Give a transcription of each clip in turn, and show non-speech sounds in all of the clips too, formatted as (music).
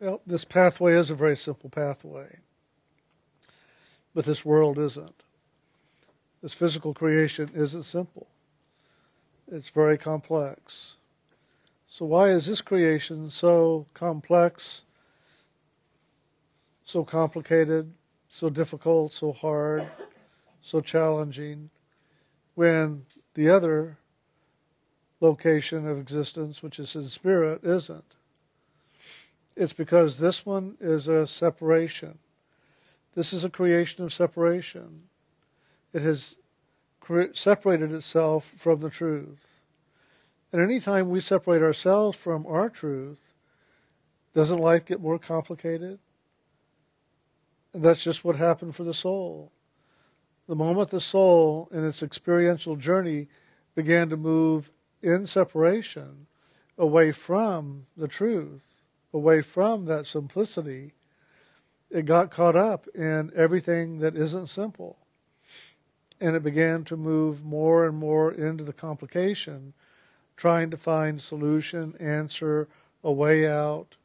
Well, this pathway is a very simple pathway, but this world isn't. This physical creation isn't simple, it's very complex. So, why is this creation so complex, so complicated, so difficult, so hard, so challenging, when the other location of existence, which is in spirit, isn't? It's because this one is a separation. This is a creation of separation. It has cre- separated itself from the truth. And any time we separate ourselves from our truth, doesn't life get more complicated? And that's just what happened for the soul. The moment the soul, in its experiential journey, began to move in separation away from the truth, away from that simplicity, it got caught up in everything that isn't simple. And it began to move more and more into the complication, trying to find solution, answer, a way out.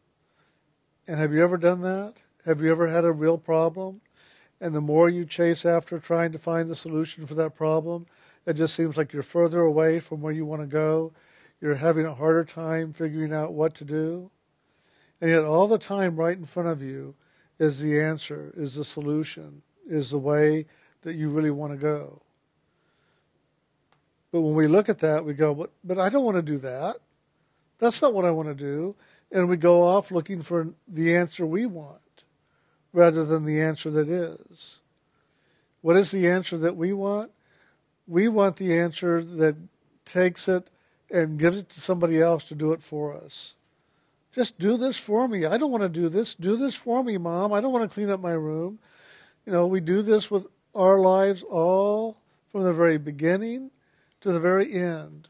And have you ever done that? Have you ever had a real problem? And the more you chase after trying to find the solution for that problem, it just seems like you're further away from where you want to go. You're having a harder time figuring out what to do. And yet, all the time, right in front of you, is the answer, is the solution, is the way that you really want to go. But when we look at that, we go, but, but I don't want to do that. That's not what I want to do. And we go off looking for the answer we want rather than the answer that is. What is the answer that we want? We want the answer that takes it and gives it to somebody else to do it for us. Just do this for me. I don't want to do this. Do this for me, Mom. I don't want to clean up my room. You know, we do this with our lives all from the very beginning to the very end.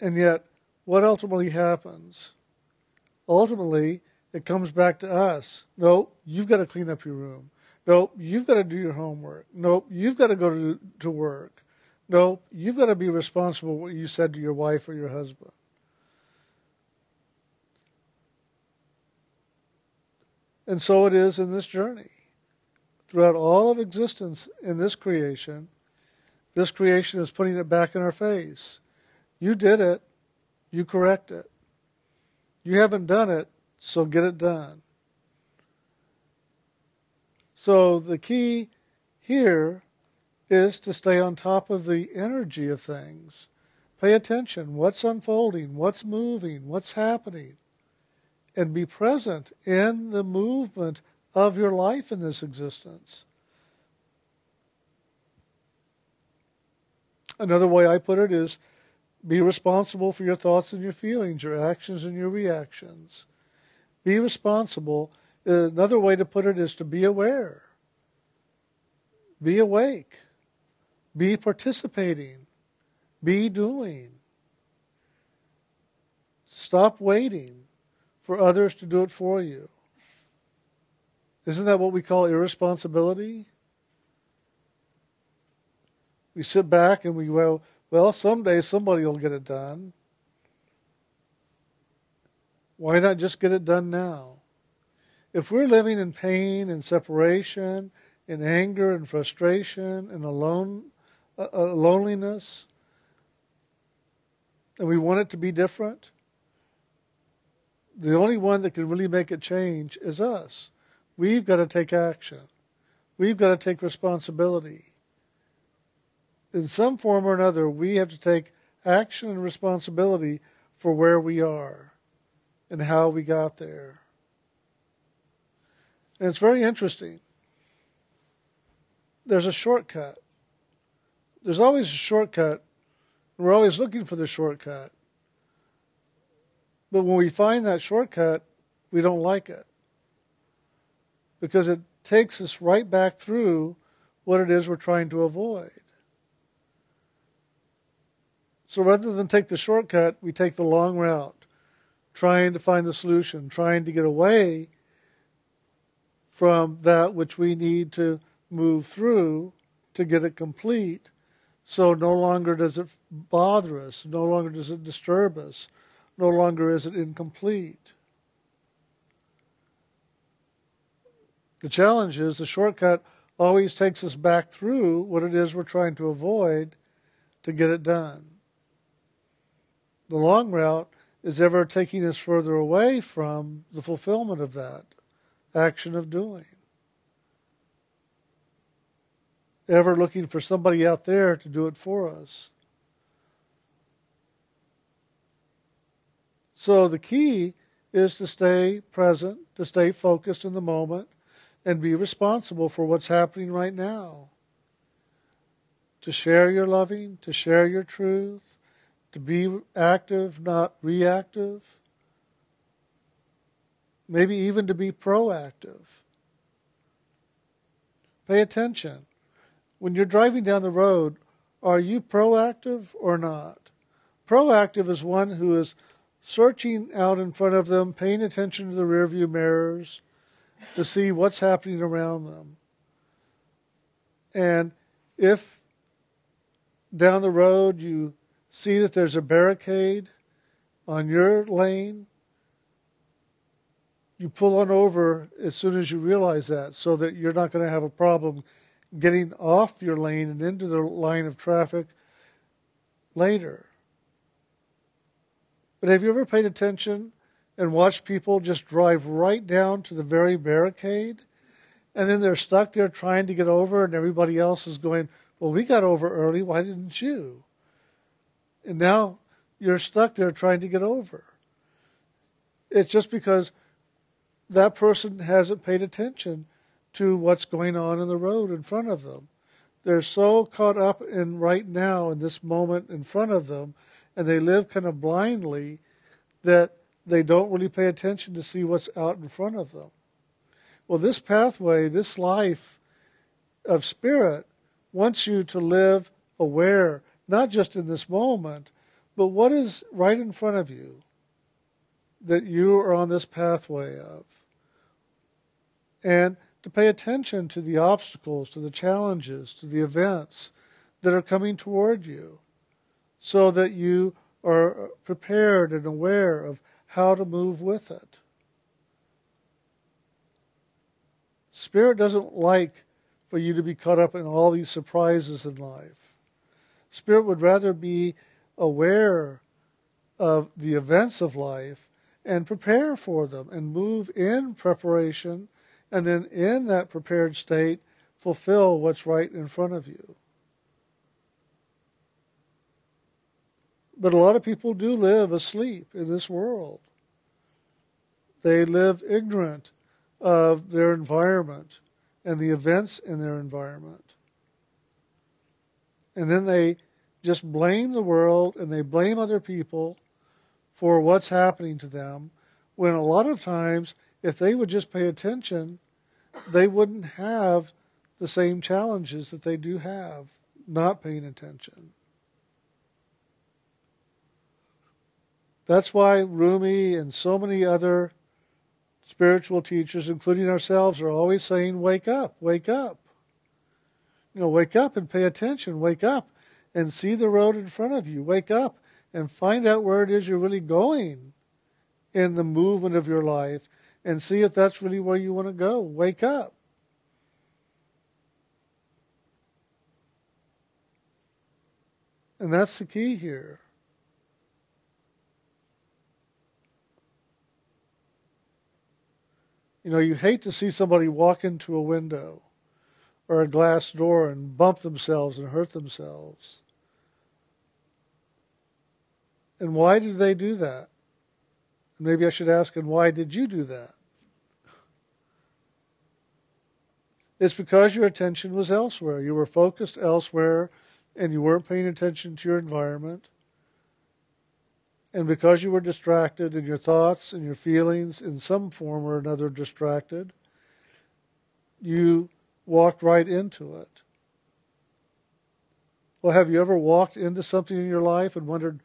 And yet, what ultimately happens? Ultimately, it comes back to us. No, you've got to clean up your room. Nope, you've got to do your homework. Nope, you've got to go to, to work. Nope, you've got to be responsible what you said to your wife or your husband. And so it is in this journey. Throughout all of existence in this creation, this creation is putting it back in our face. You did it, you correct it. You haven't done it, so get it done. So the key here is to stay on top of the energy of things. Pay attention. What's unfolding? What's moving? What's happening? And be present in the movement of your life in this existence. Another way I put it is be responsible for your thoughts and your feelings, your actions and your reactions. Be responsible Another way to put it is to be aware, be awake, be participating, be doing. Stop waiting for others to do it for you. Isn't that what we call irresponsibility? We sit back and we go, well, someday somebody will get it done. Why not just get it done now? If we're living in pain and separation, in anger and frustration and alone, uh, loneliness, and we want it to be different, the only one that can really make it change is us. We've got to take action. We've got to take responsibility. In some form or another, we have to take action and responsibility for where we are and how we got there. And it's very interesting. There's a shortcut. There's always a shortcut. We're always looking for the shortcut. But when we find that shortcut, we don't like it. Because it takes us right back through what it is we're trying to avoid. So rather than take the shortcut, we take the long route, trying to find the solution, trying to get away from that which we need to move through to get it complete. So no longer does it bother us, no longer does it disturb us, no longer is it incomplete. The challenge is the shortcut always takes us back through what it is we're trying to avoid to get it done. The long route is ever taking us further away from the fulfillment of that action of doing. Ever looking for somebody out there to do it for us. So the key is to stay present, to stay focused in the moment, and be responsible for what's happening right now. To share your loving, to share your truth, to be active, not reactive. Maybe even to be proactive. Pay attention. When you're driving down the road, are you proactive or not? Proactive is one who is searching out in front of them, paying attention to the rearview mirrors to see what's happening around them. And if down the road you see that there's a barricade on your lane, you pull on over as soon as you realize that so that you're not going to have a problem getting off your lane and into the line of traffic later. But have you ever paid attention and watched people just drive right down to the very barricade? And then they're stuck there trying to get over, and everybody else is going, Well, we got over early. Why didn't you? And now you're stuck there trying to get over. It's just because that person hasn't paid attention to what's going on in the road in front of them. They're so caught up in right now, in this moment in front of them, and they live kind of blindly that they don't really pay attention to see what's out in front of them. Well, this pathway, this life of spirit, wants you to live aware, not just in this moment, but what is right in front of you that you are on this pathway of. And to pay attention to the obstacles, to the challenges, to the events that are coming toward you so that you are prepared and aware of how to move with it. Spirit doesn't like for you to be caught up in all these surprises in life. Spirit would rather be aware of the events of life and prepare for them and move in preparation and then in that prepared state fulfill what's right in front of you. But a lot of people do live asleep in this world. They live ignorant of their environment and the events in their environment. And then they just blame the world and they blame other people for what's happening to them when a lot of times if they would just pay attention they wouldn't have the same challenges that they do have not paying attention. That's why Rumi and so many other spiritual teachers, including ourselves, are always saying, wake up, wake up. You know, wake up and pay attention, wake up and see the road in front of you, wake up and find out where it is you're really going in the movement of your life and see if that's really where you want to go. Wake up. And that's the key here. You know, you hate to see somebody walk into a window or a glass door and bump themselves and hurt themselves. And why did they do that? Maybe I should ask, and why did you do that? It's because your attention was elsewhere. You were focused elsewhere and you weren't paying attention to your environment. And because you were distracted and your thoughts and your feelings in some form or another distracted, you walked right into it. Well, have you ever walked into something in your life and wondered,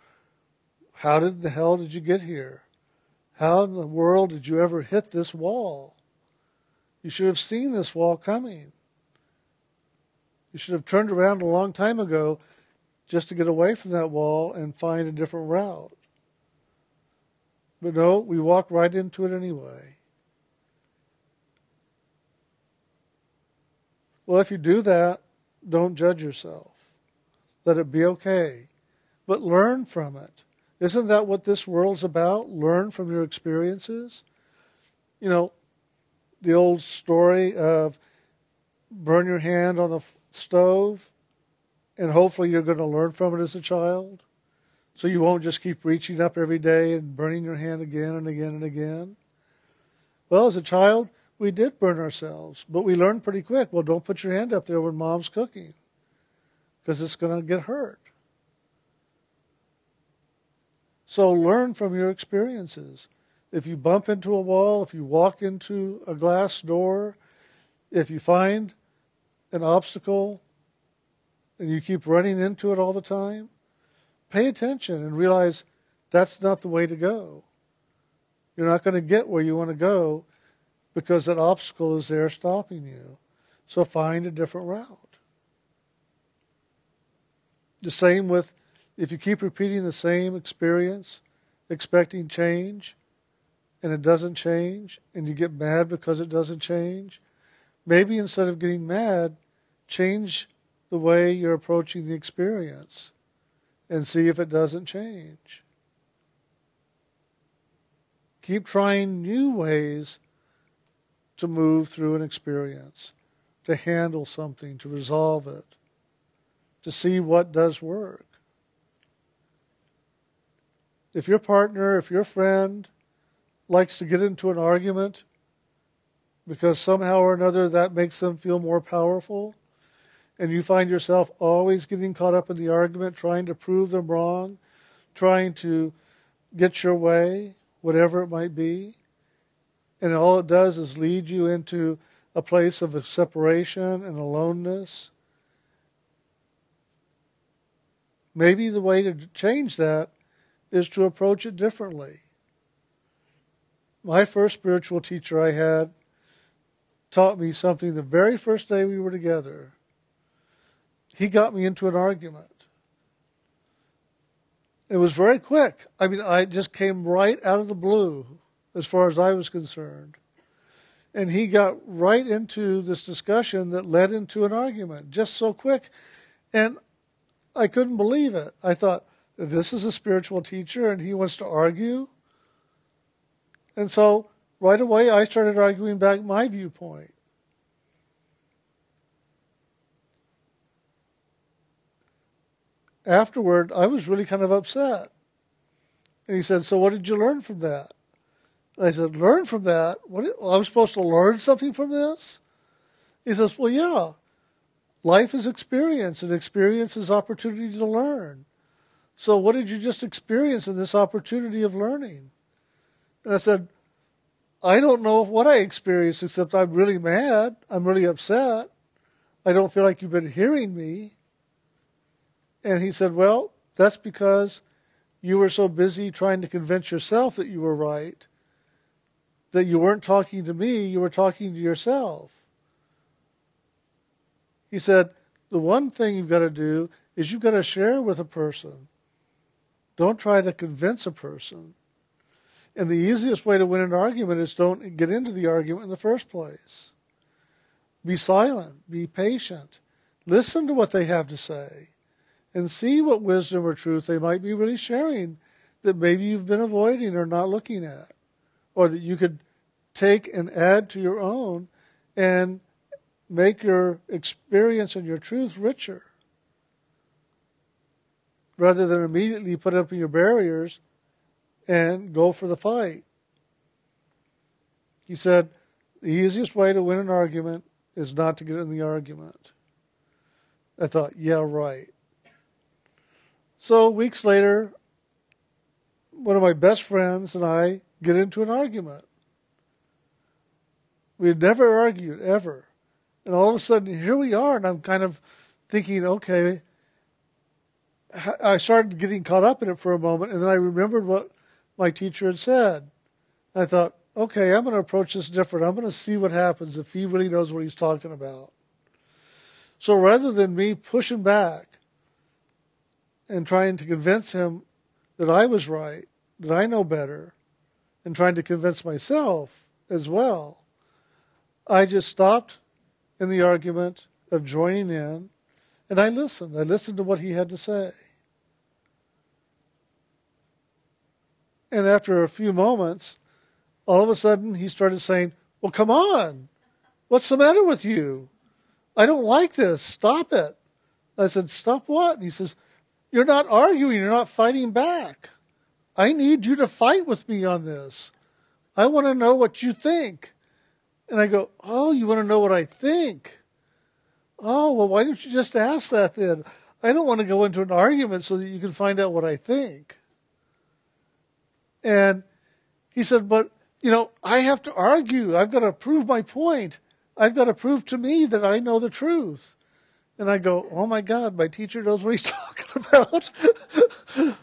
how did the hell did you get here? How in the world did you ever hit this wall? You should have seen this wall coming. You should have turned around a long time ago just to get away from that wall and find a different route. But no, we walk right into it anyway. Well, if you do that, don't judge yourself. Let it be okay. But learn from it. Isn't that what this world's about? Learn from your experiences. You know, the old story of burn your hand on the stove and hopefully you're going to learn from it as a child. So you won't just keep reaching up every day and burning your hand again and again and again. Well, as a child, we did burn ourselves, but we learned pretty quick. Well, don't put your hand up there when mom's cooking because it's going to get hurt. So learn from your experiences. If you bump into a wall, if you walk into a glass door, if you find an obstacle and you keep running into it all the time, pay attention and realize that's not the way to go. You're not going to get where you want to go because that obstacle is there stopping you. So find a different route. The same with if you keep repeating the same experience, expecting change, and it doesn't change, and you get mad because it doesn't change, maybe instead of getting mad, change the way you're approaching the experience and see if it doesn't change. Keep trying new ways to move through an experience, to handle something, to resolve it, to see what does work. If your partner, if your friend likes to get into an argument because somehow or another that makes them feel more powerful, and you find yourself always getting caught up in the argument, trying to prove them wrong, trying to get your way, whatever it might be, and all it does is lead you into a place of separation and aloneness. Maybe the way to change that is to approach it differently. My first spiritual teacher I had taught me something the very first day we were together he got me into an argument. It was very quick. I mean, I just came right out of the blue as far as I was concerned. And he got right into this discussion that led into an argument just so quick. And I couldn't believe it. I thought, this is a spiritual teacher and he wants to argue. And so right away I started arguing back my viewpoint. afterward, I was really kind of upset. And he said, So what did you learn from that? And I said, Learn from that? What, I was supposed to learn something from this? He says, Well, yeah. Life is experience, and experience is opportunity to learn. So what did you just experience in this opportunity of learning? And I said, I don't know what I experienced except I'm really mad. I'm really upset. I don't feel like you've been hearing me. And he said, Well, that's because you were so busy trying to convince yourself that you were right that you weren't talking to me, you were talking to yourself. He said, The one thing you've got to do is you've got to share with a person. Don't try to convince a person. And the easiest way to win an argument is don't get into the argument in the first place. Be silent, be patient, listen to what they have to say and see what wisdom or truth they might be really sharing that maybe you've been avoiding or not looking at, or that you could take and add to your own and make your experience and your truth richer rather than immediately put up your barriers and go for the fight. He said, the easiest way to win an argument is not to get in the argument. I thought, yeah, right. So weeks later, one of my best friends and I get into an argument. We had never argued, ever. And all of a sudden, here we are, and I'm kind of thinking, okay, I started getting caught up in it for a moment, and then I remembered what my teacher had said. I thought, okay, I'm going to approach this different. I'm going to see what happens if he really knows what he's talking about. So rather than me pushing back, and trying to convince him that I was right, that I know better, and trying to convince myself as well. I just stopped in the argument of joining in and I listened. I listened to what he had to say. And after a few moments, all of a sudden he started saying, Well, come on. What's the matter with you? I don't like this. Stop it. I said, Stop what? And he says, You're not arguing. You're not fighting back. I need you to fight with me on this. I want to know what you think. And I go, Oh, you want to know what I think? Oh, well, why don't you just ask that then? I don't want to go into an argument so that you can find out what I think. And he said, But, you know, I have to argue. I've got to prove my point. I've got to prove to me that I know the truth. And I go, Oh my God, my teacher knows what he's (laughs) talking about. (laughs)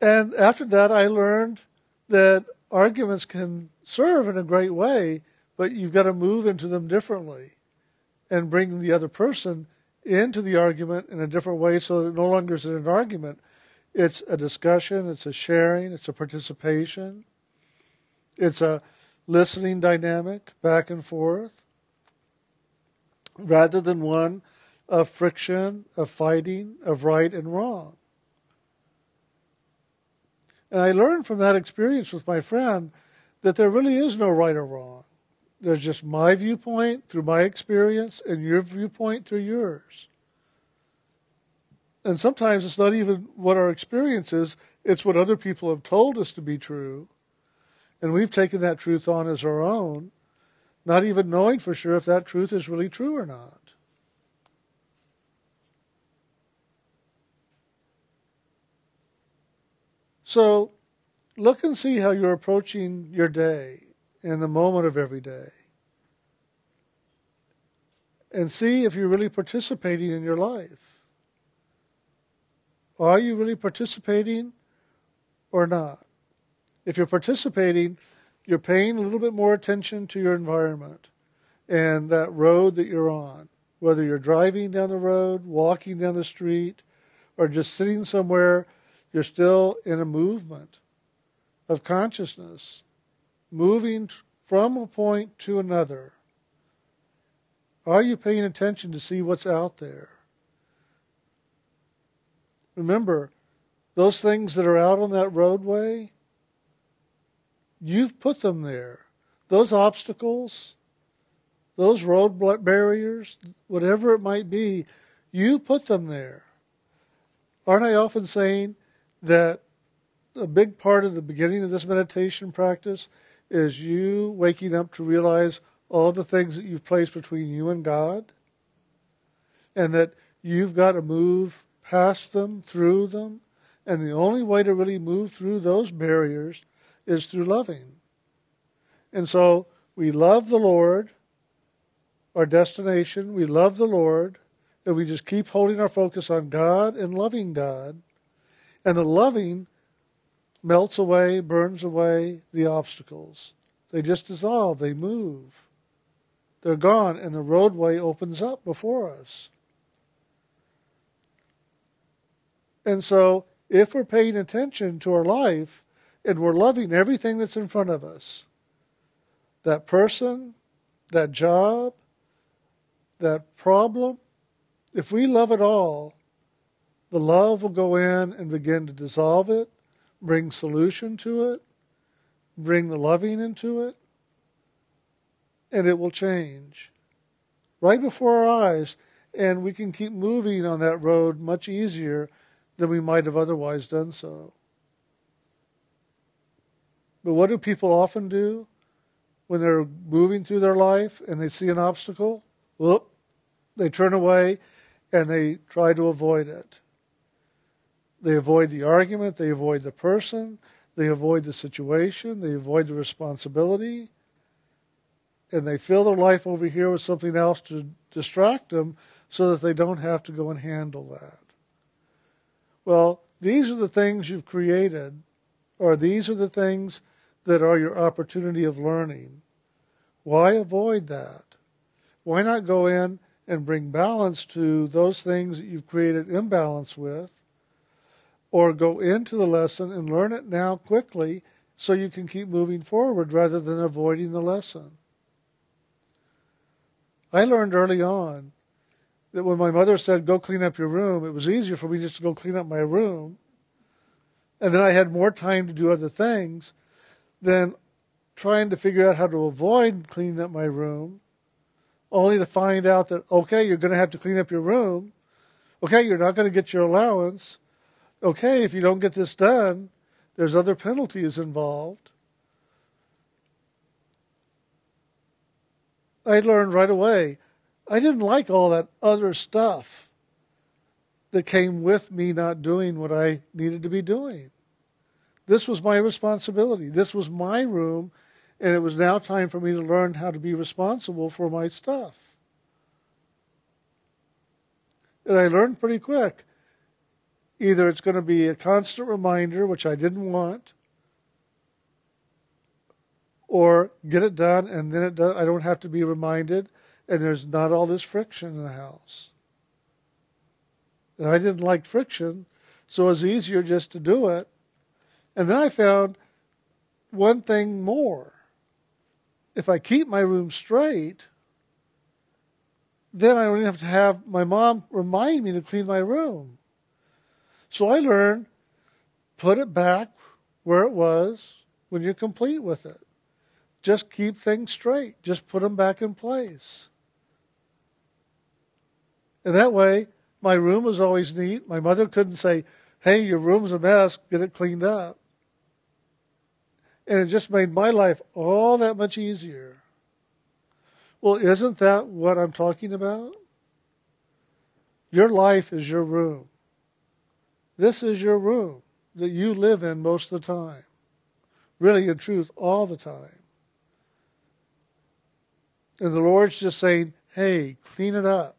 and after that, I learned that arguments can serve in a great way, but you've got to move into them differently and bring the other person into the argument in a different way so that it no longer is an argument. It's a discussion, it's a sharing, it's a participation, it's a listening dynamic back and forth, rather than one of friction, of fighting, of right and wrong. And I learned from that experience with my friend that there really is no right or wrong. There's just my viewpoint through my experience and your viewpoint through yours. And sometimes it's not even what our experience is, it's what other people have told us to be true. And we've taken that truth on as our own, not even knowing for sure if that truth is really true or not. So look and see how you're approaching your day and the moment of every day. And see if you're really participating in your life. Are you really participating or not? If you're participating, you're paying a little bit more attention to your environment and that road that you're on. Whether you're driving down the road, walking down the street, or just sitting somewhere, you're still in a movement of consciousness moving from a point to another? Are you paying attention to see what's out there? Remember, those things that are out on that roadway, you've put them there. Those obstacles, those road barriers, whatever it might be, you put them there. Aren't I often saying that a big part of the beginning of this meditation practice is you waking up to realize all the things that you've placed between you and God, and that you've got to move past them, through them, and the only way to really move through those barriers is through loving. And so we love the Lord, our destination, we love the Lord, and we just keep holding our focus on God and loving God. And the loving melts away, burns away the obstacles. They just dissolve, they move. They're gone, and the roadway opens up before us. And so, if we're paying attention to our life and we're loving everything that's in front of us, that person, that job, that problem, if we love it all, the love will go in and begin to dissolve it bring solution to it, bring the loving into it, and it will change right before our eyes, and we can keep moving on that road much easier than we might have otherwise done so. But what do people often do when they're moving through their life and they see an obstacle? Whoop, they turn away and they try to avoid it. They avoid the argument, they avoid the person, they avoid the situation, they avoid the responsibility, and they fill their life over here with something else to distract them so that they don't have to go and handle that. Well, these are the things you've created, or these are the things that are your opportunity of learning. Why avoid that? Why not go in and bring balance to those things that you've created imbalance with or go into the lesson and learn it now quickly so you can keep moving forward rather than avoiding the lesson. I learned early on that when my mother said, go clean up your room, it was easier for me just to go clean up my room. And then I had more time to do other things than trying to figure out how to avoid cleaning up my room, only to find out that, okay, you're going to have to clean up your room. Okay, you're not going to get your allowance. Okay, if you don't get this done, there's other penalties involved. I learned right away I didn't like all that other stuff that came with me not doing what I needed to be doing. This was my responsibility. This was my room, and it was now time for me to learn how to be responsible for my stuff. And I learned pretty quick. Either it's going to be a constant reminder, which I didn't want, or get it done, and then it I don't have to be reminded, and there's not all this friction in the house. And I didn't like friction, so it was easier just to do it. And then I found one thing more. If I keep my room straight, then I don't even have to have my mom remind me to clean my room. So I learned put it back where it was when you're complete with it. Just keep things straight. Just put them back in place. And that way, my room was always neat. My mother couldn't say, hey, your room's a mess, get it cleaned up. And it just made my life all that much easier. Well, isn't that what I'm talking about? Your life is your room. This is your room that you live in most of the time. Really, in truth, all the time. And the Lord's just saying, hey, clean it up.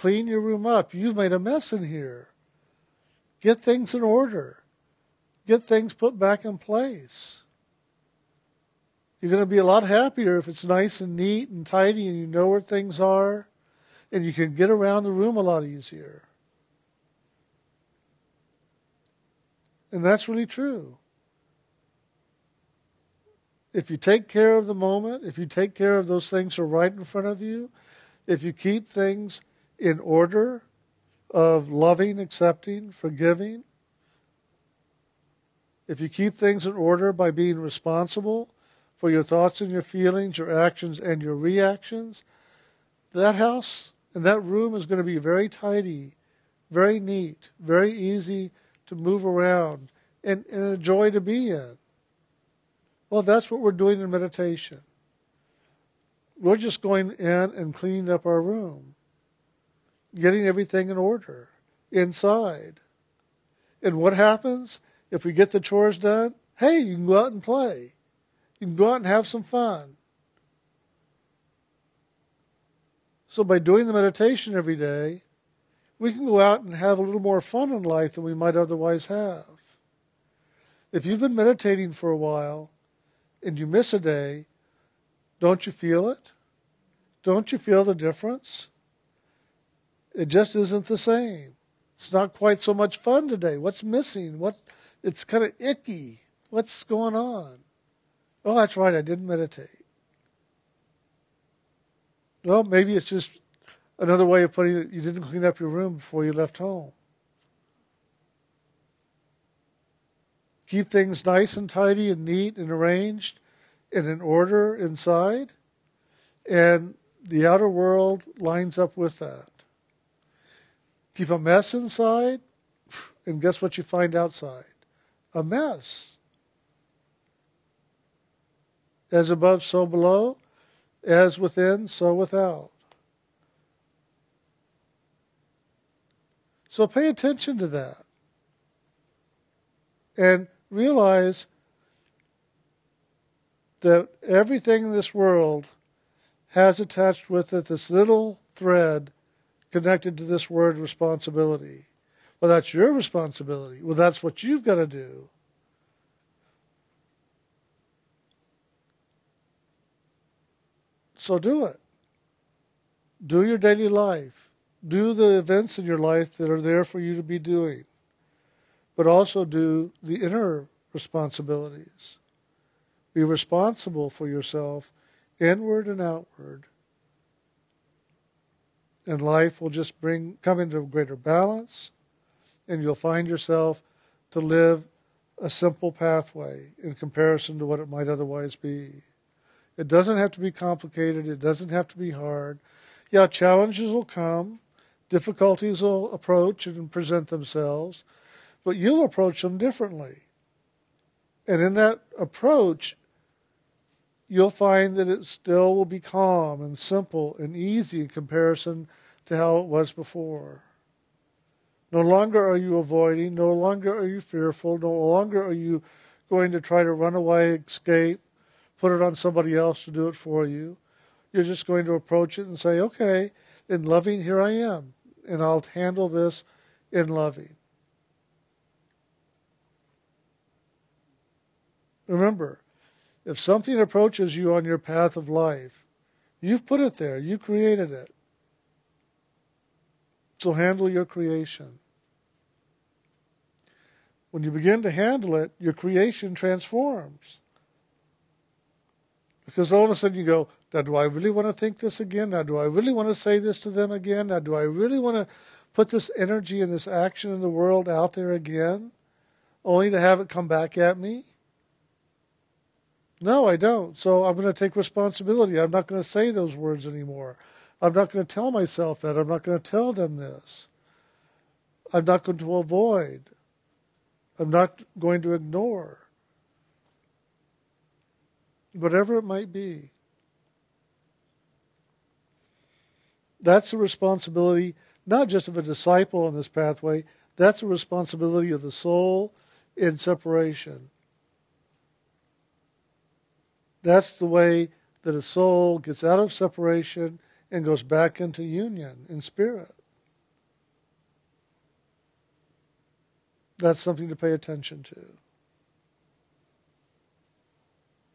Clean your room up. You've made a mess in here. Get things in order. Get things put back in place. You're going to be a lot happier if it's nice and neat and tidy and you know where things are and you can get around the room a lot easier. And that's really true. If you take care of the moment, if you take care of those things that are right in front of you, if you keep things in order of loving, accepting, forgiving. If you keep things in order by being responsible for your thoughts and your feelings, your actions and your reactions, that house and that room is going to be very tidy, very neat, very easy to move around, and, and a joy to be in. Well, that's what we're doing in meditation. We're just going in and cleaning up our room getting everything in order inside. And what happens if we get the chores done? Hey, you can go out and play. You can go out and have some fun. So by doing the meditation every day, we can go out and have a little more fun in life than we might otherwise have. If you've been meditating for a while and you miss a day, don't you feel it? Don't you feel the difference? It just isn't the same. It's not quite so much fun today. What's missing? What? It's kind of icky. What's going on? Oh, that's right. I didn't meditate. Well, maybe it's just another way of putting it. You didn't clean up your room before you left home. Keep things nice and tidy and neat and arranged and in order inside. And the outer world lines up with that. Keep a mess inside, and guess what you find outside? A mess. As above, so below. As within, so without. So pay attention to that. And realize that everything in this world has attached with it this little thread connected to this word responsibility. Well, that's your responsibility. Well, that's what you've got to do. So do it. Do your daily life. Do the events in your life that are there for you to be doing. But also do the inner responsibilities. Be responsible for yourself, inward and outward. And life will just bring come into greater balance, and you'll find yourself to live a simple pathway in comparison to what it might otherwise be. It doesn't have to be complicated. It doesn't have to be hard. Yeah, challenges will come. Difficulties will approach and present themselves, but you'll approach them differently. And in that approach, you'll find that it still will be calm and simple and easy in comparison to how it was before. No longer are you avoiding, no longer are you fearful, no longer are you going to try to run away, escape, put it on somebody else to do it for you. You're just going to approach it and say, okay, in loving, here I am, and I'll handle this in loving. Remember, if something approaches you on your path of life, you've put it there, you created it. So handle your creation. When you begin to handle it, your creation transforms. Because all of a sudden you go, now do I really want to think this again? Now do I really want to say this to them again? Now do I really want to put this energy and this action in the world out there again? Only to have it come back at me? No, I don't. So I'm going to take responsibility. I'm not going to say those words anymore. I'm not going to tell myself that. I'm not going to tell them this. I'm not going to avoid. I'm not going to ignore. Whatever it might be. That's the responsibility, not just of a disciple on this pathway, that's the responsibility of the soul in separation. That's the way that a soul gets out of separation and goes back into union in spirit. That's something to pay attention to.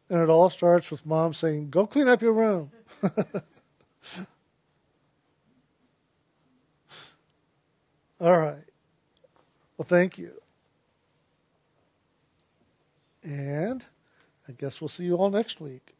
And it all starts with mom saying, Go clean up your room. (laughs) all right. Well, thank you. And I guess we'll see you all next week.